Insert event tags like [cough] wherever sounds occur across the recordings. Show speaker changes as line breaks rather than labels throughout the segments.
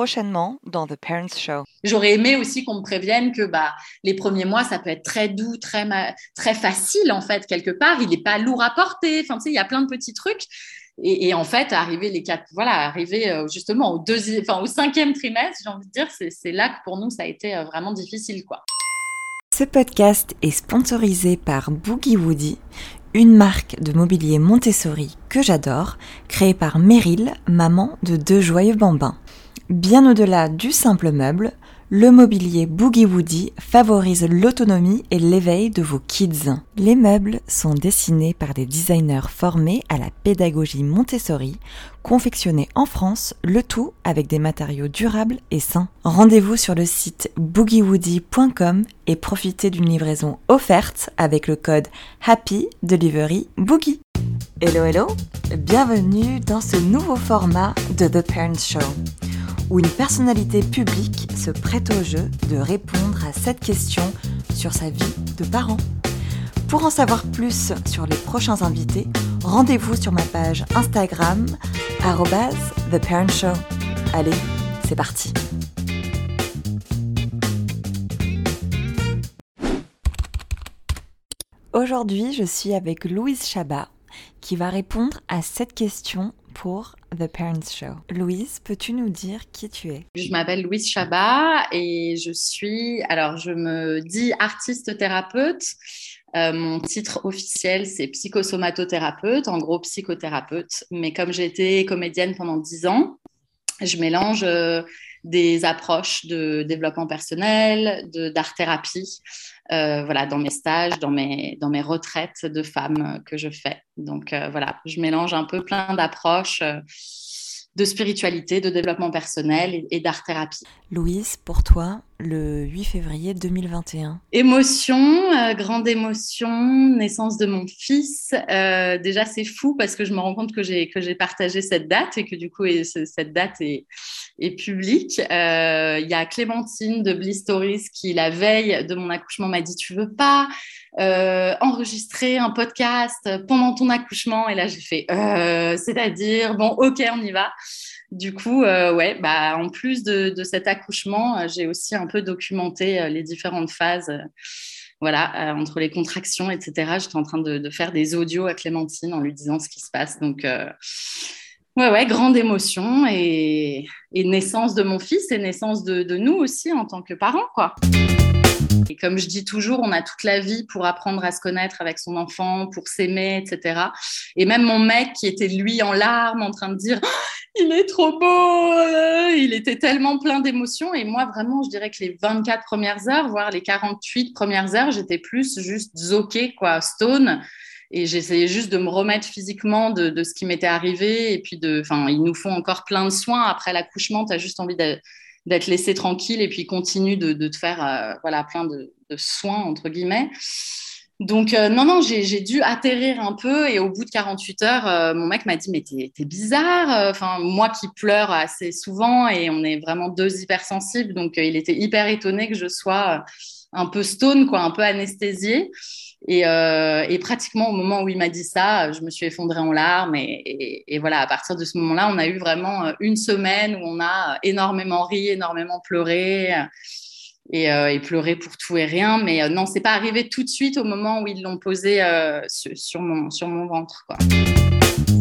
prochainement dans The Parents Show.
J'aurais aimé aussi qu'on me prévienne que bah, les premiers mois, ça peut être très doux, très, très facile en fait, quelque part. Il n'est pas lourd à porter. Enfin, tu sais, il y a plein de petits trucs. Et, en fait, arriver les quatre, voilà, arriver euh, justement au deuxième, enfin au cinquième trimestre, j'ai envie de dire, c'est là que pour nous ça a été euh, vraiment difficile, quoi.
Ce podcast est sponsorisé par Boogie Woody, une marque de mobilier Montessori que j'adore, créée par Meryl, maman de deux joyeux bambins. Bien au-delà du simple meuble, le mobilier Boogie Woody favorise l'autonomie et l'éveil de vos kids. Les meubles sont dessinés par des designers formés à la pédagogie Montessori, confectionnés en France, le tout avec des matériaux durables et sains. Rendez-vous sur le site boogiewoody.com et profitez d'une livraison offerte avec le code Happy Delivery Boogie. Hello hello, bienvenue dans ce nouveau format de The Parents Show où une personnalité publique se prête au jeu de répondre à cette question sur sa vie de parent. Pour en savoir plus sur les prochains invités, rendez-vous sur ma page Instagram @theparentshow. Allez, c'est parti. Aujourd'hui, je suis avec Louise Chabat qui va répondre à cette question pour The Parents Show. Louise, peux-tu nous dire qui tu es?
Je m'appelle Louise Chabat et je suis, alors je me dis artiste thérapeute. Euh, mon titre officiel, c'est psychosomatothérapeute, en gros psychothérapeute. Mais comme j'ai été comédienne pendant dix ans, je mélange euh, des approches de développement personnel, d'art-thérapie, euh, voilà, dans mes stages, dans mes, dans mes retraites de femmes que je fais. Donc euh, voilà, je mélange un peu plein d'approches euh, de spiritualité, de développement personnel et, d'art-thérapie.
Louise, pour toi, le 8 février 2021
Émotion, euh, grande émotion, naissance de mon fils. Euh, déjà, c'est fou parce que je me rends compte que j'ai, que j'ai partagé cette date et que du coup, cette date est, est publique. Euh, il y a Clémentine de Bliss Stories qui, la veille de mon accouchement, m'a dit Tu veux pas enregistrer un podcast pendant ton accouchement? Et là, j'ai fait, c'est-à-dire, bon, ok, on y va. Du coup, euh, ouais, bah, en plus de, cet accouchement, j'ai aussi un peu documenté les différentes phases. voilà, entre les contractions, etc. J'étais en train de, faire des audios à Clémentine en lui disant ce qui se passe. Donc, ouais, ouais, grande émotion et, naissance de mon fils et naissance de, de nous aussi en tant que parents, quoi. Et comme je dis toujours, on a toute la vie pour apprendre à se connaître avec son enfant, pour s'aimer, etc. Et même mon mec qui était lui en larmes, en train de dire il est trop beau, euh, il était tellement plein d'émotions. Et moi, vraiment, je dirais que les 24 premières heures, voire les 48 premières heures, j'étais plus juste zoquée, quoi, stone. Et j'essayais juste de me remettre physiquement de, ce qui m'était arrivé. Et puis, de, ils nous font encore plein de soins. Après l'accouchement, tu as juste envie de d'être laissé tranquille et puis continue de, te faire euh, voilà, plein de, soins, entre guillemets. Donc, euh, non, non, j'ai dû atterrir un peu et au bout de 48 heures, euh, mon mec m'a dit, mais t'es bizarre. Enfin, moi qui pleure assez souvent et on est vraiment deux hypersensibles, donc il était hyper étonné que je sois un peu stone, quoi, un peu anesthésiée. Euh, et, pratiquement au moment où il m'a dit ça, je me suis effondrée en larmes. Et, voilà, à partir de ce moment-là, on a eu vraiment euh, une semaine où on a énormément ri, énormément pleuré. Et, euh, pleuré pour tout et rien. Mais non, c'est pas arrivé tout de suite au moment où ils l'ont posé sur, mon, sur mon ventre. Quoi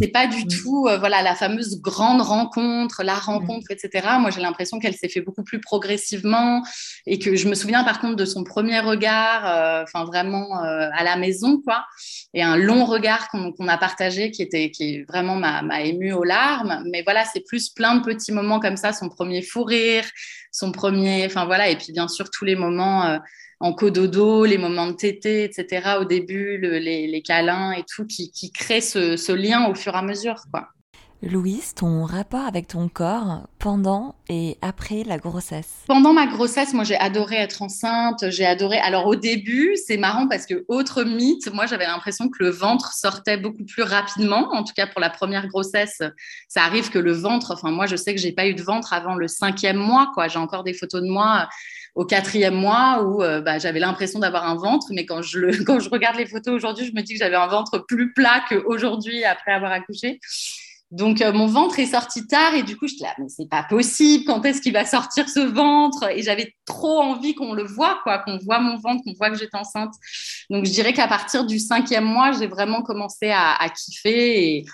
c'est pas du mm. tout euh, voilà la fameuse grande rencontre, la rencontre, mm. etc. Moi, j'ai l'impression qu'elle s'est fait beaucoup plus progressivement et que je me souviens par contre de son premier regard, euh, enfin vraiment euh, à la maison, quoi, et un long regard qu'on a partagé qui était qui vraiment m'a ému aux larmes. Mais voilà, c'est plus plein de petits moments comme ça, son premier fou rire, son premier, enfin voilà, et puis bien sûr tous les moments en cododo, les moments de tété, etc. au début, les, câlins et tout, qui, qui créent ce, lien au fur et à mesure. quoi.
Louise, ton rapport avec ton corps pendant et après la grossesse?
Pendant ma grossesse, moi j'ai adoré être enceinte, j'ai adoré. Alors au début, c'est marrant parce que autre mythe, moi j'avais l'impression que le ventre sortait beaucoup plus rapidement. En tout cas pour la première grossesse, ça arrive que le ventre. Enfin moi je sais que j'ai pas eu de ventre avant le cinquième mois. Quoi, j'ai encore des photos de moi au quatrième mois où euh, bah, j'avais l'impression d'avoir un ventre, mais quand je, [laughs] quand je regarde les photos aujourd'hui, je me dis que j'avais un ventre plus plat qu'aujourd'hui après avoir accouché. Donc, mon ventre est sorti tard et du coup, je suis là, mais c'est pas possible, quand est-ce qu'il va sortir ce ventre? Et j'avais trop envie qu'on le voit, quoi, qu'on voit mon ventre, qu'on voit que j'étais enceinte. Donc, je dirais qu'à partir du cinquième mois, j'ai vraiment commencé à, à kiffer et,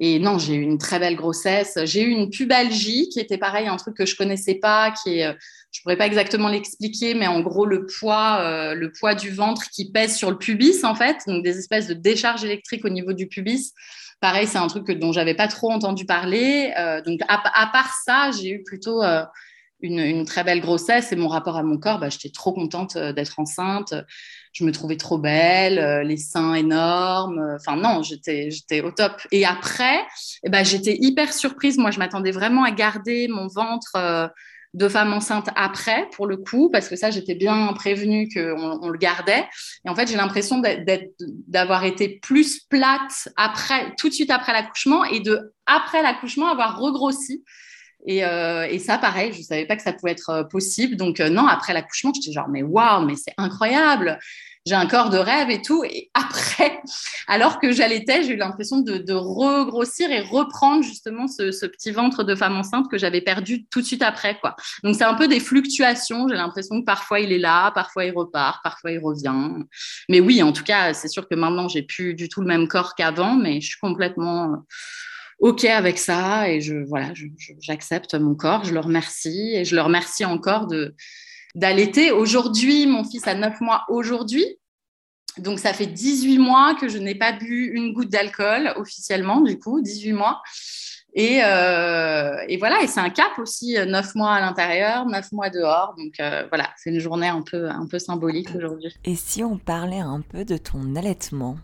et non, j'ai eu une très belle grossesse. J'ai eu une pubalgie qui était pareil, un truc que je connaissais pas, qui est, je pourrais pas exactement l'expliquer, mais en gros le poids, euh, le poids du ventre qui pèse sur le pubis en fait, donc des espèces de décharges électriques au niveau du pubis. Pareil, c'est un truc dont j'avais pas trop entendu parler. Euh, donc à, part ça, j'ai eu plutôt euh, une, très belle grossesse et mon rapport à mon corps, bah, j'étais trop contente d'être enceinte je me trouvais trop belle, euh, les seins énormes. Euh, enfin, non, j'étais, au top. Et après, eh ben, j'étais hyper surprise. Moi, je m'attendais vraiment à garder mon ventre euh, de femme enceinte après, pour le coup, parce que ça, j'étais bien prévenue qu'on on le gardait. Et en fait, j'ai l'impression d'être, d'avoir été plus plate après, tout de suite après l'accouchement et de, après l'accouchement, avoir regrossi. Et, et, ça, pareil, je ne savais pas que ça pouvait être possible. Donc, non, après l'accouchement, j'étais genre, mais waouh, mais c'est incroyable j'ai un corps de rêve et tout. Et après, alors que j'allaitais, j'ai eu l'impression de, de, regrossir et reprendre justement ce, ce, petit ventre de femme enceinte que j'avais perdu tout de suite après. Quoi. Donc c'est un peu des fluctuations. J'ai l'impression que parfois il est là, parfois il repart, parfois il revient. Mais oui, en tout cas, c'est sûr que maintenant j'ai plus du tout le même corps qu'avant, mais je suis complètement ok avec ça et je voilà, j'accepte mon corps, je le remercie et je le remercie encore de d'allaiter. Aujourd'hui, mon fils a 9 mois aujourd'hui. Donc, ça fait 18 mois que je n'ai pas bu une goutte d'alcool officiellement, du coup, 18 mois. Euh, et, voilà, et c'est un cap aussi, 9 mois à l'intérieur, 9 mois dehors. Donc euh, voilà, c'est une journée un peu, un peu symbolique aujourd'hui.
Et si on parlait un peu de ton allaitement?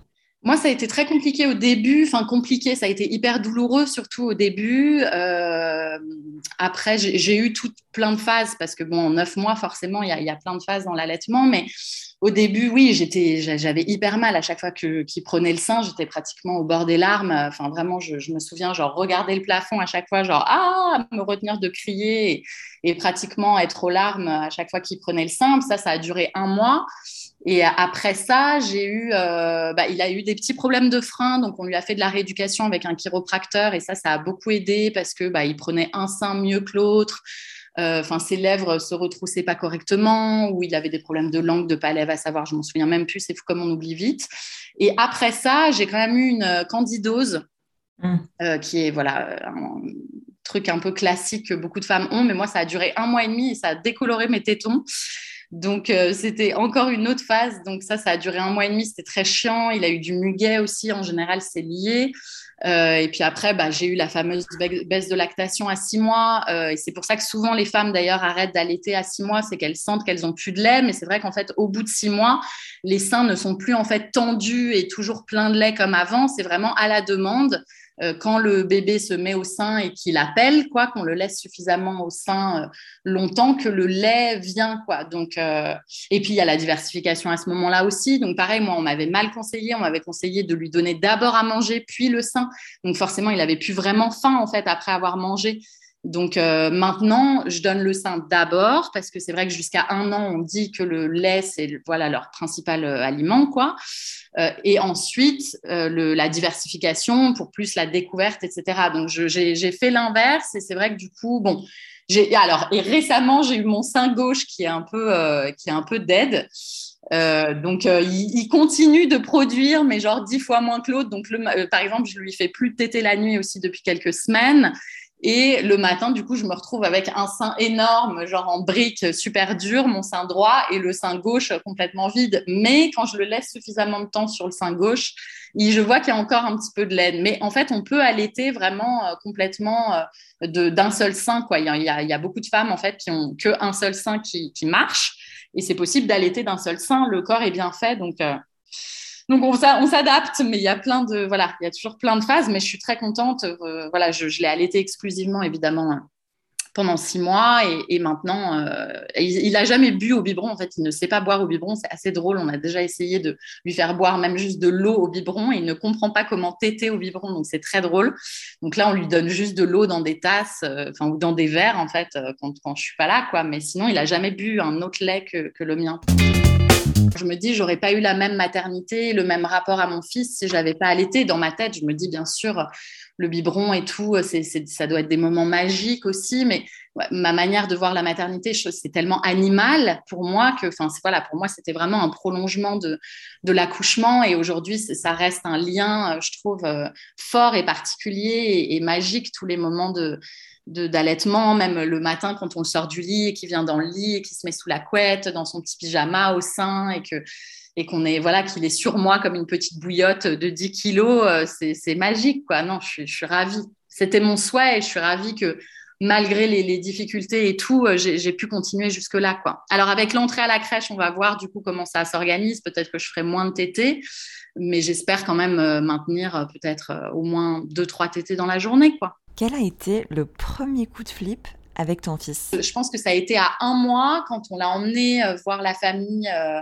Moi, ça a été très compliqué au début. Enfin, compliqué, ça a été hyper douloureux, surtout au début. Euh, après, j'ai eu tout plein de phases parce que, bon, en neuf mois, forcément, il y, a plein de phases dans l'allaitement. Mais au début, oui, j'avais hyper mal à chaque fois qu'il prenait le sein. J'étais pratiquement au bord des larmes. Enfin, vraiment, je, je, me souviens, genre, regarder le plafond à chaque fois, genre, ah, me retenir de crier et, et pratiquement être aux larmes à chaque fois qu'il prenait le sein. Ça, ça a duré un mois. Et après ça, j'ai eu, euh, bah, il a eu des petits problèmes de frein, donc on lui a fait de la rééducation avec un chiropracteur, et ça, ça a beaucoup aidé parce que bah, il prenait un sein mieux que l'autre. Euh, enfin, ses lèvres se retroussaient pas correctement, ou il avait des problèmes de langue, de palais, à savoir, je m'en souviens même plus, c'est fou comme on oublie vite. Et après ça, j'ai quand même eu une candidose, mmh. euh, qui est voilà un truc un peu classique que beaucoup de femmes ont, mais moi, ça a duré un mois et demi et ça a décoloré mes tétons. Donc, euh, c'était encore une autre phase. Donc, ça, ça a duré un mois et demi. C'était très chiant. Il a eu du muguet aussi. En général, c'est lié. Euh, et puis après, bah, j'ai eu la fameuse baisse de lactation à six mois. Euh, et c'est pour ça que souvent les femmes d'ailleurs arrêtent d'allaiter à six mois, c'est qu'elles sentent qu'elles ont plus de lait. Mais c'est vrai qu'en fait, au bout de six mois, les seins ne sont plus en fait tendus et toujours pleins de lait comme avant. C'est vraiment à la demande. Euh, quand le bébé se met au sein et qu'il appelle, quoi, qu'on le laisse suffisamment au sein euh, longtemps que le lait vient, quoi. Donc, euh, et puis il y a la diversification à ce moment-là aussi. Donc pareil, moi, on m'avait mal conseillé, on m'avait conseillé de lui donner d'abord à manger puis le sein. Donc forcément, il avait plus vraiment faim en fait après avoir mangé. Donc maintenant, je donne le sein d'abord parce que c'est vrai que jusqu'à un an, on dit que le lait c'est voilà leur principal aliment quoi. Euh, et ensuite, euh, la diversification pour plus la découverte, etc. Donc, j'ai fait l'inverse et c'est vrai que du coup, bon, alors et récemment j'ai eu mon sein gauche qui est un peu euh, qui est un peu dead. donc il, continue de produire, mais genre dix fois moins que l'autre. Donc par exemple, je lui fais plus téter la nuit aussi depuis quelques semaines. Et le matin, du coup, je me retrouve avec un sein énorme, genre en brique super dur, mon sein droit, et le sein gauche complètement vide. Mais quand je le laisse suffisamment de temps sur le sein gauche, je vois qu'il y a encore un petit peu de laine. Mais en fait, on peut allaiter vraiment euh, complètement euh, d'un seul sein. Il, y a, beaucoup de femmes en fait qui ont qu'un seul sein qui, qui marche, et c'est possible d'allaiter d'un seul sein. Le corps est bien fait, donc. Euh, donc on, s'adapte, mais il y a plein de voilà, il y a toujours plein de phases, mais je suis très contente. Euh, voilà, je, l'ai allaité exclusivement évidemment pendant six mois et, maintenant euh, il, n'a jamais bu au biberon. En fait, il ne sait pas boire au biberon. C'est assez drôle. On a déjà essayé de lui faire boire même juste de l'eau au biberon. Et il ne comprend pas comment téter au biberon, donc c'est très drôle. Donc là, on lui donne juste de l'eau dans des tasses, euh, enfin ou dans des verres en fait quand, quand je suis pas là, quoi. Mais sinon, il a jamais bu un autre lait que le mien. Je me dis, j'aurais pas eu la même maternité, le même rapport à mon fils si j'avais pas allaité. Dans ma tête, je me dis, bien sûr, le biberon et tout, c'est, ça doit être des moments magiques aussi. Mais ma manière de voir la maternité, c'est tellement animal pour moi que, enfin, voilà, pour moi, c'était vraiment un prolongement de, de l'accouchement. Et aujourd'hui, ça reste un lien, je trouve, fort et particulier et magique tous les moments de d'allaitement, même le matin quand on sort du lit et qu'il vient dans le lit et qu'il se met sous la couette, dans son petit pyjama au sein et que et qu'on est voilà qu'il est sur moi comme une petite bouillotte de 10 kilos, euh, c'est magique quoi. Non, je suis, je suis ravie. C'était mon souhait et je suis ravie que malgré les, difficultés et tout, euh, j'ai pu continuer jusque là quoi. Alors avec l'entrée à la crèche, on va voir du coup comment ça s'organise. Peut-être que je ferai moins de tétés, mais j'espère quand même euh, maintenir peut-être au moins deux trois tétés dans la journée quoi.
Quel a été le premier coup de flip avec ton fils?
Je pense que ça a été à un mois quand on l'a emmené euh, voir la famille euh,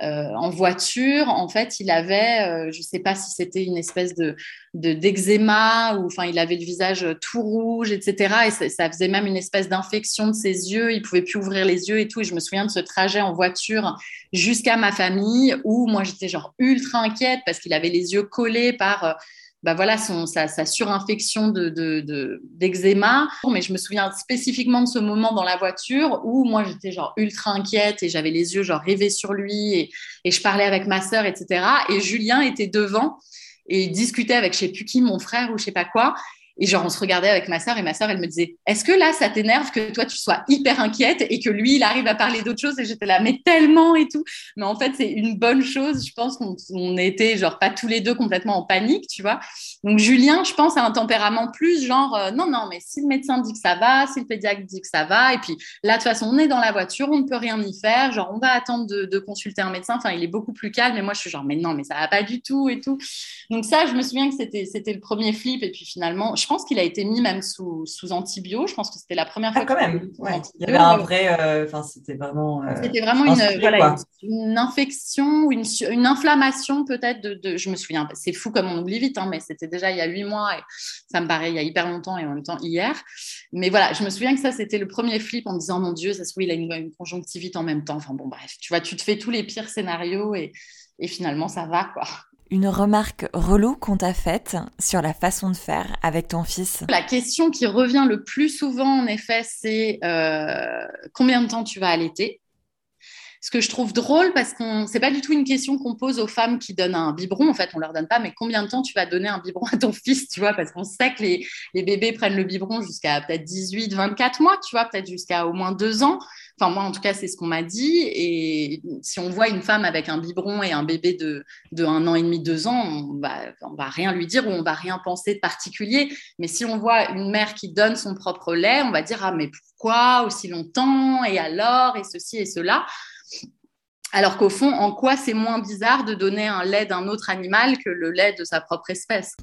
euh, en voiture. En fait, il avait, je ne sais pas si c'était une espèce de d'eczéma ou enfin il avait le visage tout rouge, etc. Et ça, faisait même une espèce d'infection de ses yeux. Il pouvait plus ouvrir les yeux et tout. Et je me souviens de ce trajet en voiture jusqu'à ma famille où moi j'étais genre ultra inquiète parce qu'il avait les yeux collés par bah voilà, son, sa, surinfection d'eczéma. De, Mais je me souviens spécifiquement de ce moment dans la voiture où moi j'étais genre ultra inquiète et j'avais les yeux genre rêvés sur lui et, je parlais avec ma sœur, etc. Et Julien était devant et discutait avec je sais plus qui, mon frère ou je sais pas quoi. Et genre, on se regardait avec ma sœur et ma sœur, elle me disait Est-ce que là, ça t'énerve que toi, tu sois hyper inquiète et que lui, il arrive à parler d'autre chose? Et j'étais là, mais tellement et tout. Mais en fait, c'est une bonne chose. Je pense qu'on était, genre, pas tous les deux complètement en panique, tu vois. Donc, Julien, je pense, a un tempérament plus genre euh, Non, non, mais si le médecin dit que ça va, si le pédiatre dit que ça va, et puis là, de toute façon, on est dans la voiture, on ne peut rien y faire. Genre, on va attendre de, consulter un médecin. Enfin, il est beaucoup plus calme. Et moi, je suis genre Mais non, mais ça va pas du tout et tout. Donc, ça, je me souviens que c'était le premier flip. Et puis finalement, je pense qu'il a été mis même sous, sous antibio. Je pense que c'était la première ah, fois.
Ah, quand même. Il y avait un vrai. Euh, enfin, c'était vraiment.
Euh, c'était vraiment une, voilà, une, infection ou une, une inflammation peut-être de, de, Je me souviens. C'est fou comme on oublie vite, hein, mais c'était déjà il y a huit mois et ça me paraît il y a hyper longtemps et en même temps hier. Mais voilà, je me souviens que ça c'était le premier flip en me disant mon Dieu, ça se trouve il a une, une conjonctivite en même temps. Enfin bon bref, tu vois, tu te fais tous les pires scénarios et, et finalement ça va quoi
une remarque relou qu'on t'a faite sur la façon de faire avec ton fils?
La question qui revient le plus souvent, en effet, c'est euh, combien de temps tu vas allaiter? Ce que je trouve drôle parce que c'est pas du tout une question qu'on pose aux femmes qui donnent un biberon. En fait, on leur donne pas, mais combien de temps tu vas donner un biberon à ton [laughs] fils, tu vois, parce qu'on sait que les, les, bébés prennent le biberon jusqu'à peut-être 18, 24 mois, tu vois, peut-être jusqu'à au moins deux ans. Enfin, moi, en tout cas, c'est ce qu'on m'a dit. Et si on voit une femme avec un biberon et un bébé de, de un an et demi, deux ans, on va, va rien lui dire ou on va rien penser de particulier. Mais si on voit une mère qui donne son propre lait, on va dire, ah, mais pourquoi aussi longtemps? Et alors? Et ceci et cela. Alors qu'au fond, en quoi c'est moins bizarre de donner un lait d'un autre animal que le lait de sa propre espèce?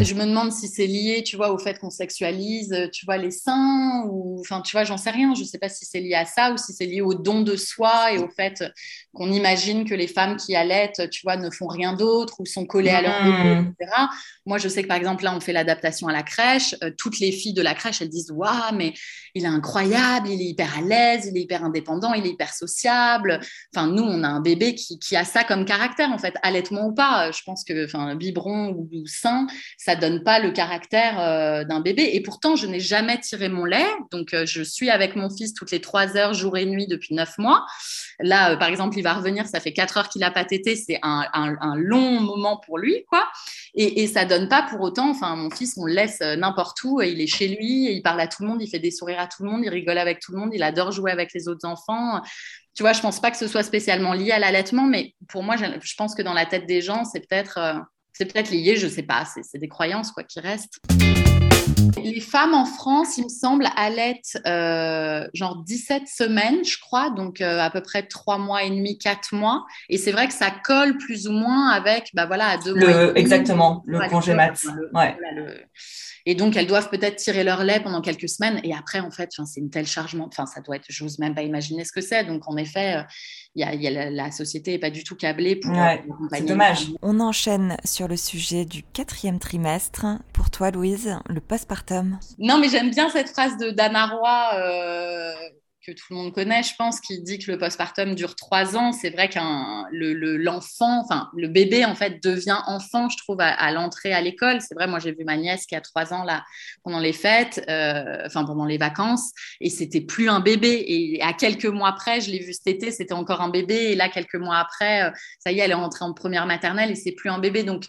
Je me demande si c'est lié, tu vois, au fait qu'on sexualise, tu vois, les seins, ou, enfin, tu vois, j'en sais rien. Je sais pas si c'est lié à ça ou si c'est lié au don de soi et au fait qu'on imagine que les femmes qui allaitent, tu vois, ne font rien d'autre ou sont collées à leur bébé, mmh. etc. Moi, je sais que par exemple, là, on fait l'adaptation à la crèche. Euh, toutes les filles de la crèche, elles disent, waouh, mais il est incroyable, il est hyper à l'aise, il est hyper indépendant, il est hyper sociable. Enfin, nous, on a un bébé qui, qui a ça comme caractère, en fait, allaitement ou pas. Je pense que, enfin, biberon ou, ou sein, ça donne pas le caractère euh, d'un bébé. Et pourtant, je n'ai jamais tiré mon lait. Donc, euh, je suis avec mon fils toutes les trois heures, jour et nuit, depuis neuf mois. Là, euh, par exemple, il va revenir, ça fait quatre heures qu'il a pas tété. C'est un, long moment pour lui, quoi. Et, et ça donne pas pour autant. Enfin, mon fils, on le laisse n'importe où et il est chez lui, il parle à tout le monde, il fait des sourires à tout le monde, il rigole avec tout le monde, il adore jouer avec les autres enfants tu vois, je pense pas que ce soit spécialement lié à l'allaitement, mais pour moi, je, pense que dans la tête des gens, c'est peut-être c'est peut-être lié, je ne sais pas, c'est des croyances quoi qui restent. Les femmes en France, il me semble, allaitent euh, genre 17 semaines, je crois, donc euh, à peu près 3 mois et demi, 4 mois. Et c'est vrai que ça colle plus ou moins avec, bah voilà, à deux mois.
exactement, le congé mat. Ouais.
Et donc, elles doivent peut-être tirer leur lait pendant quelques semaines. Et après, en fait, c'est une telle chargement. Enfin, ça doit être, j'ose même pas imaginer ce que c'est. Donc, en effet, euh, y a, y a la, société n'est pas du tout câblée pour.
Ouais, c'est dommage. On enchaîne sur le sujet du quatrième trimestre. Pour toi, Louise, le postpartum
Non, mais j'aime bien cette phrase de d'Anna Roy. Euh, que tout le monde connaît, je pense, qui dit que le postpartum dure trois ans. C'est vrai qu'un l'enfant, le, enfin le bébé en fait devient enfant, je trouve, à, l'entrée à l'école. C'est vrai, moi j'ai vu ma nièce qui a trois ans là pendant les fêtes, euh, enfin pendant les vacances, et c'était plus un bébé. Et à quelques mois après, je l'ai vu cet été, c'était encore un bébé, et là quelques mois après, euh, ça y est, elle est rentrée en première maternelle et c'est plus un bébé. Donc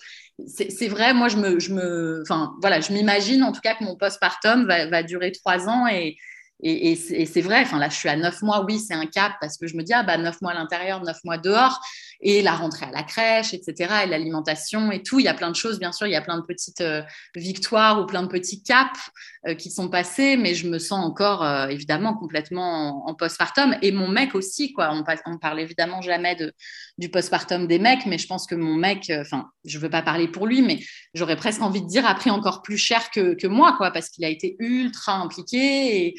c'est vrai, moi je me, je me, enfin voilà, je m'imagine en tout cas que mon postpartum va, va durer trois ans et et, c'est vrai, enfin là, je suis à neuf mois, oui, c'est un cap parce que je me dis, ah bah neuf mois à l'intérieur, neuf mois dehors, et la rentrée à la crèche, etc., et l'alimentation et tout. Il y a plein de choses, bien sûr, il y a plein de petites euh, victoires ou plein de petits caps euh, qui sont passés, mais je me sens encore euh, évidemment complètement en, postpartum. Et mon mec aussi, quoi. On, on parle évidemment jamais de, du postpartum des mecs, mais je pense que mon mec, enfin, je veux pas parler pour lui, mais j'aurais presque envie de dire, a pris encore plus cher que, que moi, quoi, parce qu'il a été ultra impliqué et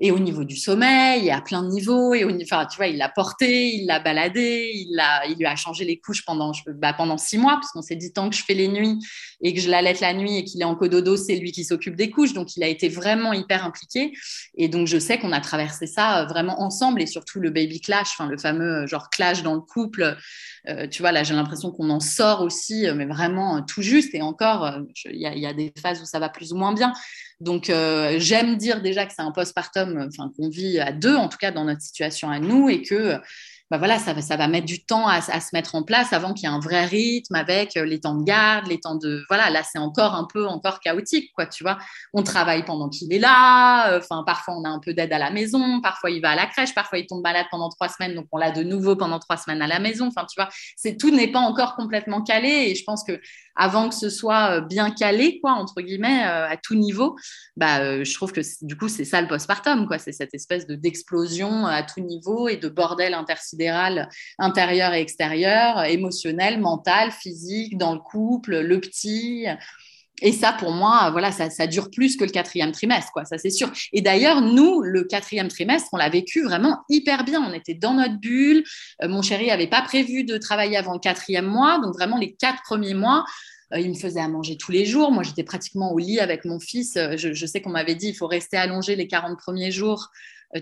et au niveau du sommeil, à plein de niveaux. Et au, enfin, tu vois, il l'a porté, il l'a baladé, il, il lui a changé les couches pendant, bah, pendant six mois, parce qu'on s'est dit tant que je fais les nuits et que je l'allaite la nuit et qu'il est en cododo, c'est lui qui s'occupe des couches. Donc, il a été vraiment hyper impliqué. Et donc, je sais qu'on a traversé ça euh, vraiment ensemble et surtout le baby clash, le fameux euh, genre clash dans le couple. Euh, tu vois, là, j'ai l'impression qu'on en sort aussi, mais vraiment tout juste. Et encore, il y, a des phases où ça va plus ou moins bien. Donc, euh, j'aime dire déjà que c'est un postpartum enfin, qu'on vit à deux, en tout cas dans notre situation à nous, et que bah voilà, ça, ça va mettre du temps à, se mettre en place avant qu'il y ait un vrai rythme avec euh, les temps de garde, les temps de... Voilà, là, c'est encore un peu encore chaotique, quoi, tu vois. On travaille pendant qu'il est là, euh, enfin, parfois on a un peu d'aide à la maison, parfois il va à la crèche, parfois il tombe malade pendant trois semaines, donc on l'a de nouveau pendant trois semaines à la maison, enfin, tu vois, c'est tout n'est pas encore complètement calé et je pense que avant que ce soit euh, bien calé, quoi, entre guillemets, à tout niveau, bah, je trouve que du coup, c'est ça le postpartum, quoi, c'est cette espèce de d'explosion à tout niveau et de bordel intersidéral intérieur et extérieur, émotionnel, mental, physique, dans le couple, le petit. Et ça, pour moi, voilà, ça, ça, dure plus que le quatrième trimestre, quoi, ça c'est sûr. Et d'ailleurs, nous, le quatrième trimestre, on l'a vécu vraiment hyper bien. On était dans notre bulle. Euh, mon chéri n'avait pas prévu de travailler avant le quatrième mois, donc vraiment les quatre premiers mois. Euh, il me faisait à manger tous les jours. Moi, j'étais pratiquement au lit avec mon fils. Euh, je, je sais qu'on m'avait dit il faut rester allongé les 40 premiers jours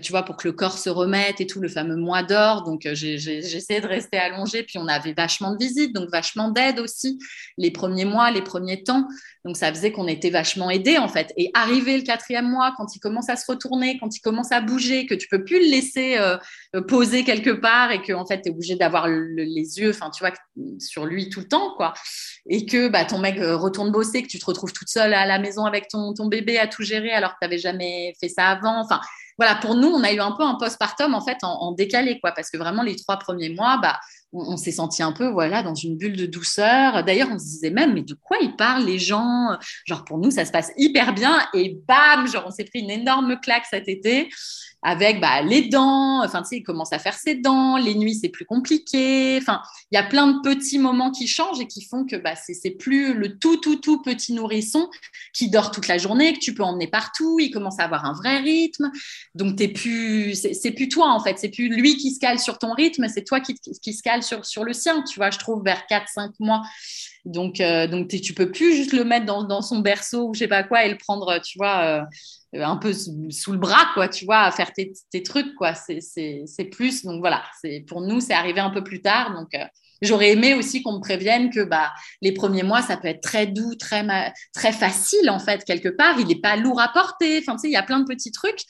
tu vois, pour que le corps se remette et tout, le fameux mois d'or. Donc, euh, essayé de rester allongée. Puis, on avait vachement de visites, donc vachement d'aide aussi, les premiers mois, les premiers temps. Donc, ça faisait qu'on était vachement aidés, en fait. Et arrivé le quatrième mois, quand il commence à se retourner, quand il commence à bouger, que tu peux plus le laisser euh, poser quelque part et que, en fait, tu es obligé d'avoir les yeux, enfin, tu vois, sur lui tout le temps, quoi. Et que bah, ton mec retourne bosser, que tu te retrouves toute seule à la maison avec ton, ton bébé à tout gérer alors que tu n'avais jamais fait ça avant. Enfin, voilà, pour nous, on a eu un peu un postpartum en fait en, décalé, quoi, parce que vraiment les trois premiers mois, bah, on, s'est senti un peu voilà dans une bulle de douceur. D'ailleurs, on se disait même, mais de quoi ils parlent les gens? Genre pour nous, ça se passe hyper bien et bam, genre on s'est pris une énorme claque cet été avec bah, les dents, enfin, tu sais, il commence à faire ses dents, les nuits, c'est plus compliqué. Enfin, il y a plein de petits moments qui changent et qui font que bah, c'est plus le tout, tout, tout petit nourrisson qui dort toute la journée, que tu peux emmener partout. Il commence à avoir un vrai rythme. Donc, t'es plus, c'est plus toi, en fait. C'est plus lui qui se cale sur ton rythme, c'est toi qui, qui se cale sur, sur le sien, tu vois, je trouve, vers 4-5 mois. Donc, euh, donc tu peux plus juste le mettre dans, dans, son berceau ou je sais pas quoi et le prendre, tu vois, euh, un peu sous, le bras, quoi, tu vois, à faire tes, trucs, quoi. C'est plus, donc voilà, pour nous, c'est arrivé un peu plus tard. Donc, euh, j'aurais aimé aussi qu'on me prévienne que bah, les premiers mois, ça peut être très doux, très, très facile, en fait, quelque part. Il n'est pas lourd à porter. Enfin, tu sais, il y a plein de petits trucs.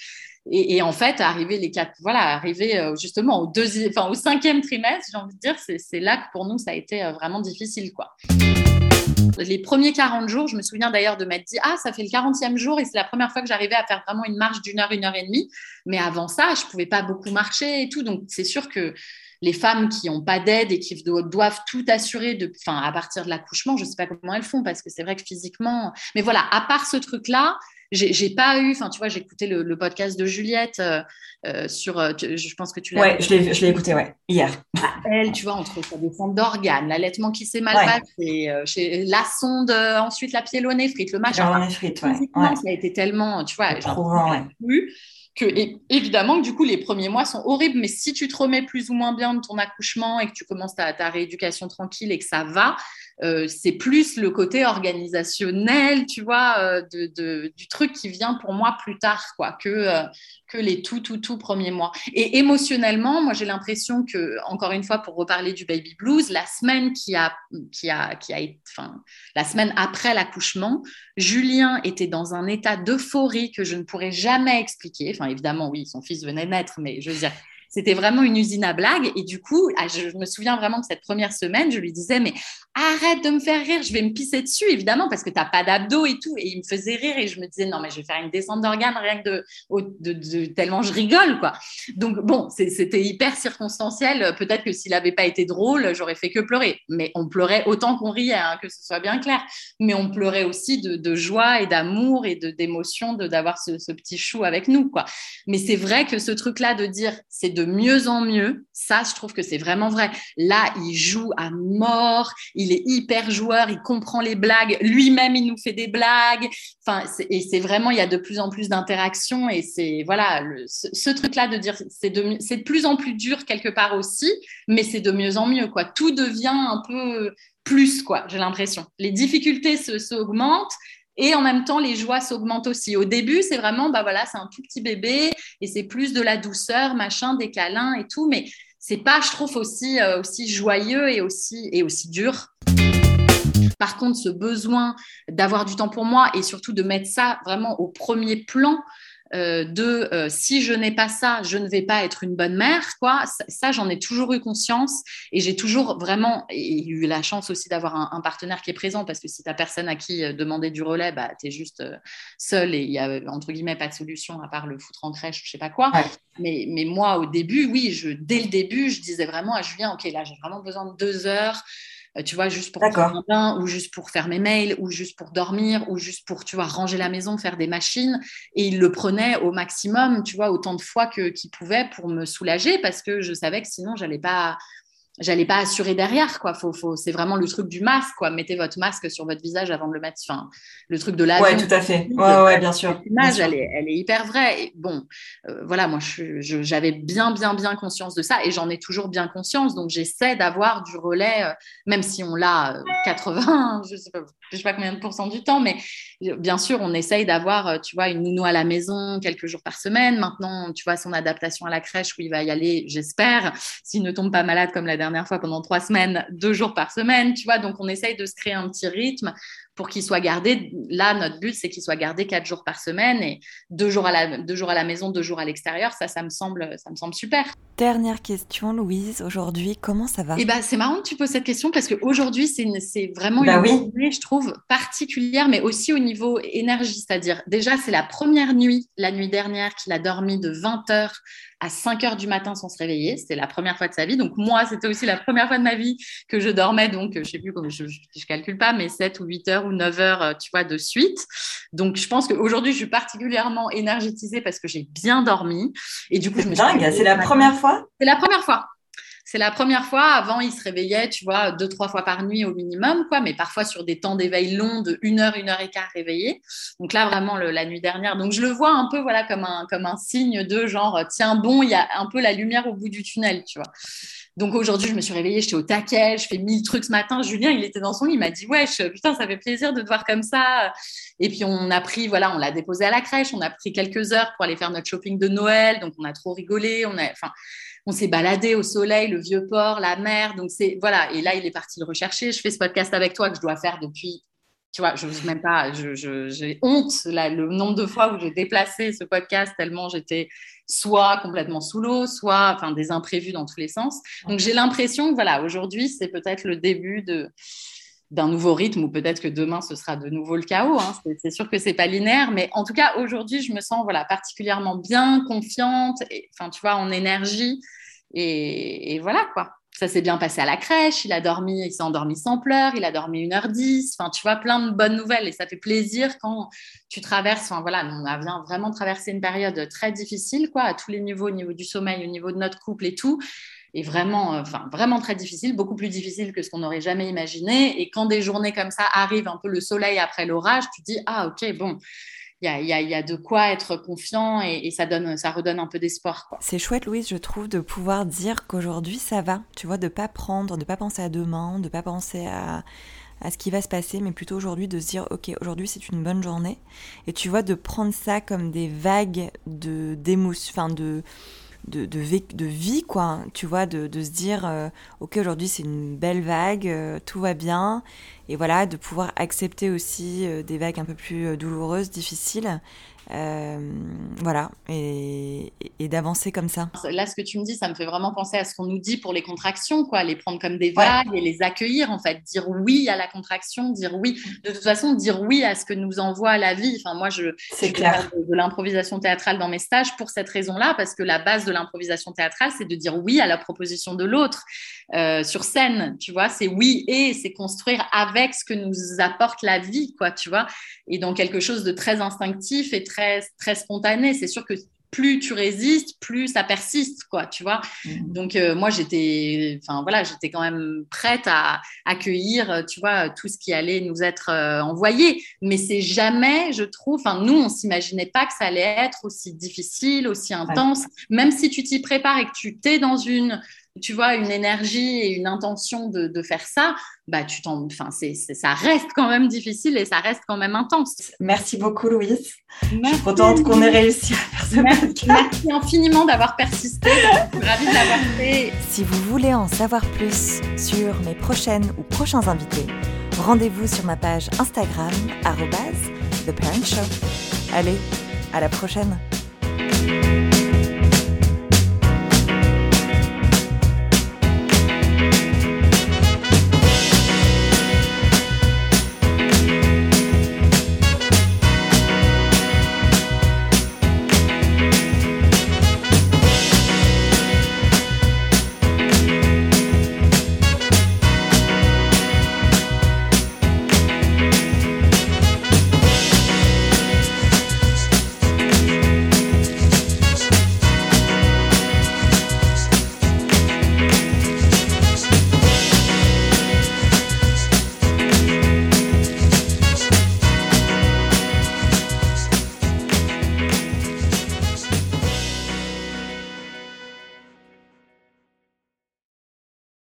Et, en fait, arriver les quatre, voilà, arriver euh, justement au enfin, cinquième trimestre, j'ai envie de dire, c'est là que pour nous, ça a été vraiment difficile, les premiers 40 jours, je me souviens d'ailleurs de m'être dit, ah, ça fait le 40e jour et c'est la première fois que j'arrivais à faire vraiment une marche d'une heure, une heure et demie. Mais avant ça, je ne pouvais pas beaucoup marcher et tout. Donc, c'est sûr que les femmes qui n'ont pas d'aide et qui doivent tout assurer de, à partir de l'accouchement, je ne sais pas comment elles font parce que c'est vrai que physiquement. Mais voilà, à part ce truc-là, j'ai pas eu, enfin, tu vois, j'ai écouté le, podcast de Juliette euh, euh, sur, euh, je pense que tu
l'as. Ouais, je l'ai écouté, ouais, hier.
Bah, elle, tu vois, entre sa descente d'organes, l'allaitement qui s'est mal passé, la sonde, ensuite la piélonéphrite, le machin.
Piélonéphrite, ouais.
Ça a été tellement, tu vois, plus que évidemment que du coup les premiers mois sont horribles, mais si tu te remets plus ou moins bien de ton accouchement et que tu commences ta, rééducation tranquille et que ça va, euh, c'est plus le côté organisationnel, tu vois, de, du truc qui vient pour moi plus tard, quoi, que, que les tout, tout, tout premiers mois. Et émotionnellement, moi, j'ai l'impression que, encore une fois, pour reparler du baby blues, la semaine qui a, qui a, qui a, enfin, la semaine après l'accouchement, Julien était dans un état d'euphorie que je ne pourrais jamais expliquer. Enfin, évidemment, oui, son fils venait naître, mais je veux dire, c'était vraiment une usine à blagues. Et du coup, ah, je me souviens vraiment que cette première semaine, je lui disais, mais arrête de me faire rire, je vais me pisser dessus, évidemment, parce que tu n'as pas d'abdos et tout. Et il me faisait rire et je me disais, non, mais je vais faire une descente d'organes rien que de, tellement je rigole, quoi. Donc, bon, c'était hyper circonstanciel. Peut-être que s'il n'avait pas été drôle, j'aurais fait que pleurer. Mais on pleurait autant qu'on riait, hein, que ce soit bien clair. Mais on pleurait aussi de, joie et d'amour et d'émotion de, d'avoir ce, ce, petit chou avec nous, quoi. Mais c'est vrai que ce truc-là de dire, c'est de mieux en mieux. Ça, je trouve que c'est vraiment vrai. Là, il joue à mort, il est hyper joueur, il comprend les blagues, lui-même, il nous fait des blagues. Enfin, et c'est vraiment, il y a de plus en plus d'interactions et c'est, voilà, ce, truc-là de dire, c'est de, c'est de plus en plus dur quelque part aussi, mais c'est de mieux en mieux, quoi. Tout devient un peu plus, quoi, j'ai l'impression. Les difficultés s'augmentent, et en même temps, les joies s'augmentent aussi. Au début, c'est vraiment, bah voilà, c'est un tout petit bébé et c'est plus de la douceur, machin, des câlins et tout. Mais c'est pas, je trouve, aussi, euh, aussi joyeux et aussi, et aussi dur. Par contre, ce besoin d'avoir du temps pour moi et surtout de mettre ça vraiment au premier plan, euh, de euh, si je n'ai pas ça, je ne vais pas être une bonne mère, quoi. Ça, j'en ai toujours eu conscience et j'ai toujours vraiment eu la chance aussi d'avoir un, partenaire qui est présent parce que si tu personne à qui euh, demander du relais, bah, tu es juste seule et il y a entre guillemets pas de solution à part le foutre en crèche, je sais pas quoi. Mais, mais, moi, au début, oui, je, dès le début, je disais vraiment à Julien, ok, là, j'ai vraiment besoin de deux heures. Euh, tu vois, juste pour faire un bain, ou juste pour faire mes mails, ou juste pour dormir, ou juste pour, tu vois, ranger la maison, faire des machines. Et il le prenait au maximum, tu vois, autant de fois qu'il pouvait pour me soulager, parce que je savais que sinon, j'allais pas j'allais pas assurer derrière quoi. Faut, faut c'est vraiment le truc du masque quoi. Mettez votre masque sur votre visage avant de le mettre enfin le truc de la
ouais tout à fait. Ouais ouais bien sûr.
l'image elle est, elle est hyper vraie. Et bon euh, voilà moi j'avais bien bien bien conscience de ça et j'en ai toujours bien conscience. Donc j'essaie d'avoir du relais euh, même si on l'a 80 euh, [laughs] je sais pas je sais pas combien de pourcents du temps mais bien sûr on essaye d'avoir tu vois une nounou à la maison quelques jours par semaine. Maintenant tu vois son adaptation à la crèche où il va y aller j'espère. S'il ne tombe pas malade comme la dernière dernière fois pendant trois semaines, deux jours par semaine, tu vois. Donc, on essaye de se créer un petit rythme pour qu'il soit gardé. Là, notre but, c'est qu'il soit gardé quatre jours par semaine et deux jours à la, deux jours à la maison, deux jours à l'extérieur. Ça, ça me semble, ça me semble super.
Dernière question, Louise. Aujourd'hui, comment ça va?
Eh ben, c'est marrant que tu poses cette question parce qu'aujourd'hui, c'est, c'est vraiment bah une journée, je trouve, particulière, mais aussi au niveau énergie. C'est-à-dire, déjà, c'est la première nuit, la nuit dernière, qu'il a dormi de 20 heures à 5 heures du matin sans se réveiller. C'était la première fois de sa vie. Donc, moi, c'était aussi la première fois de ma vie que je dormais. Donc, je sais plus, je, je, calcule pas, mais 7 ou 8 heures ou 9 heures, euh, tu vois, de suite. Donc, je pense qu'aujourd'hui, je suis particulièrement énergétisée parce que j'ai bien dormi. Et du coup, je me
Dingue, c'est la première fois?
C'est la première fois. C'est la première fois. Avant, il se réveillait, tu vois, deux, trois fois par nuit au minimum, quoi, mais parfois sur des temps d'éveil longs de une heure, une heure et quart réveillé. Donc là, vraiment, la nuit dernière. Donc je le vois un peu, voilà, comme un, comme un signe de genre, tiens, bon, il y a un peu la lumière au bout du tunnel, tu vois. Donc aujourd'hui, je me suis réveillée, j'étais au taquet, je fais mille trucs ce matin. Julien, il était dans son lit, il m'a dit Wesh, putain, ça fait plaisir de te voir comme ça. Et puis on a pris, voilà, on l'a déposé à la crèche, on a pris quelques heures pour aller faire notre shopping de Noël. Donc on a trop rigolé, on on s'est baladé au soleil, le vieux port, la mer. Donc c'est voilà. Et là, il est parti le rechercher. Je fais ce podcast avec toi que je dois faire depuis. Tu vois, je même pas. J'ai honte là, le nombre de fois où j'ai déplacé ce podcast tellement j'étais soit complètement sous l'eau, soit enfin des imprévus dans tous les sens. Donc j'ai l'impression que voilà, aujourd'hui c'est peut-être le début de d'un nouveau rythme ou peut-être que demain ce sera de nouveau le chaos. Hein. C'est sûr que c'est pas linéaire, mais en tout cas aujourd'hui je me sens voilà particulièrement bien, confiante, enfin tu vois en énergie et, voilà quoi. Ça s'est bien passé à la crèche, il a dormi, il s'est endormi sans pleurs, il a dormi 1h10, enfin tu vois, plein de bonnes nouvelles et ça fait plaisir quand tu traverses, enfin voilà, on a vraiment traversé une période très difficile, quoi, à tous les niveaux, au niveau du sommeil, au niveau de notre couple et tout, et vraiment, enfin, vraiment très difficile, beaucoup plus difficile que ce qu'on n'aurait jamais imaginé. Et quand des journées comme ça arrivent, un peu le soleil après l'orage, tu dis, ah ok, bon, il y a, y a, de quoi être confiant et, ça, donne, ça redonne un peu d'espoir.
C'est chouette, Louise, je trouve, de pouvoir dire qu'aujourd'hui ça va. Tu vois, de pas prendre, de pas penser à demain, de pas penser à à ce qui va se passer, mais plutôt aujourd'hui de se dire, ok, aujourd'hui c'est une bonne journée. Et tu vois, de prendre ça comme des vagues de d'émotions, enfin de de, vie, quoi. Tu vois, de, se dire, euh, ok, aujourd'hui c'est une belle vague, euh, tout va bien. Et voilà, de pouvoir accepter aussi euh, des vagues un peu plus douloureuses, difficiles, voilà, et, d'avancer comme ça.
Là, ce que tu me dis, ça me fait vraiment penser à ce qu'on nous dit pour les contractions, quoi, les prendre comme des vagues et les accueillir, en fait, dire oui à la contraction, dire oui. De toute façon, dire oui à ce que nous envoie la vie. Enfin, moi, je,
c'est clair.
de, l'improvisation théâtrale dans mes stages pour cette raison-là, parce que la base de l'improvisation théâtrale, c'est de dire oui à la proposition de l'autre euh, sur scène, tu vois. C'est oui et c'est construire avec ce que nous apporte la vie, quoi, tu vois. Et dans quelque chose de très instinctif et très très, spontané. C'est sûr que plus tu résistes, plus ça persiste, quoi, tu vois. Mm. Donc euh, moi j'étais, enfin voilà, j'étais quand même prête à accueillir, tu vois, tout ce qui allait nous être euh, envoyé. Mais c'est jamais, je trouve, enfin nous on s'imaginait pas que ça allait être aussi difficile, aussi intense. Même si tu t'y prépares et que tu t'es dans une tu vois, une énergie et une intention de, de faire ça, bah, tu t'en, enfin, c'est, ça reste quand même difficile et ça reste quand même intense.
Merci beaucoup, Louise. Je suis contente qu'on ait réussi à faire ce
merci, merci infiniment d'avoir persisté. Je suis ravie de l'avoir fait.
Si vous voulez en savoir plus sur mes prochaines ou prochains invités, rendez-vous sur ma page Instagram, The Parent Show. Allez, à la prochaine.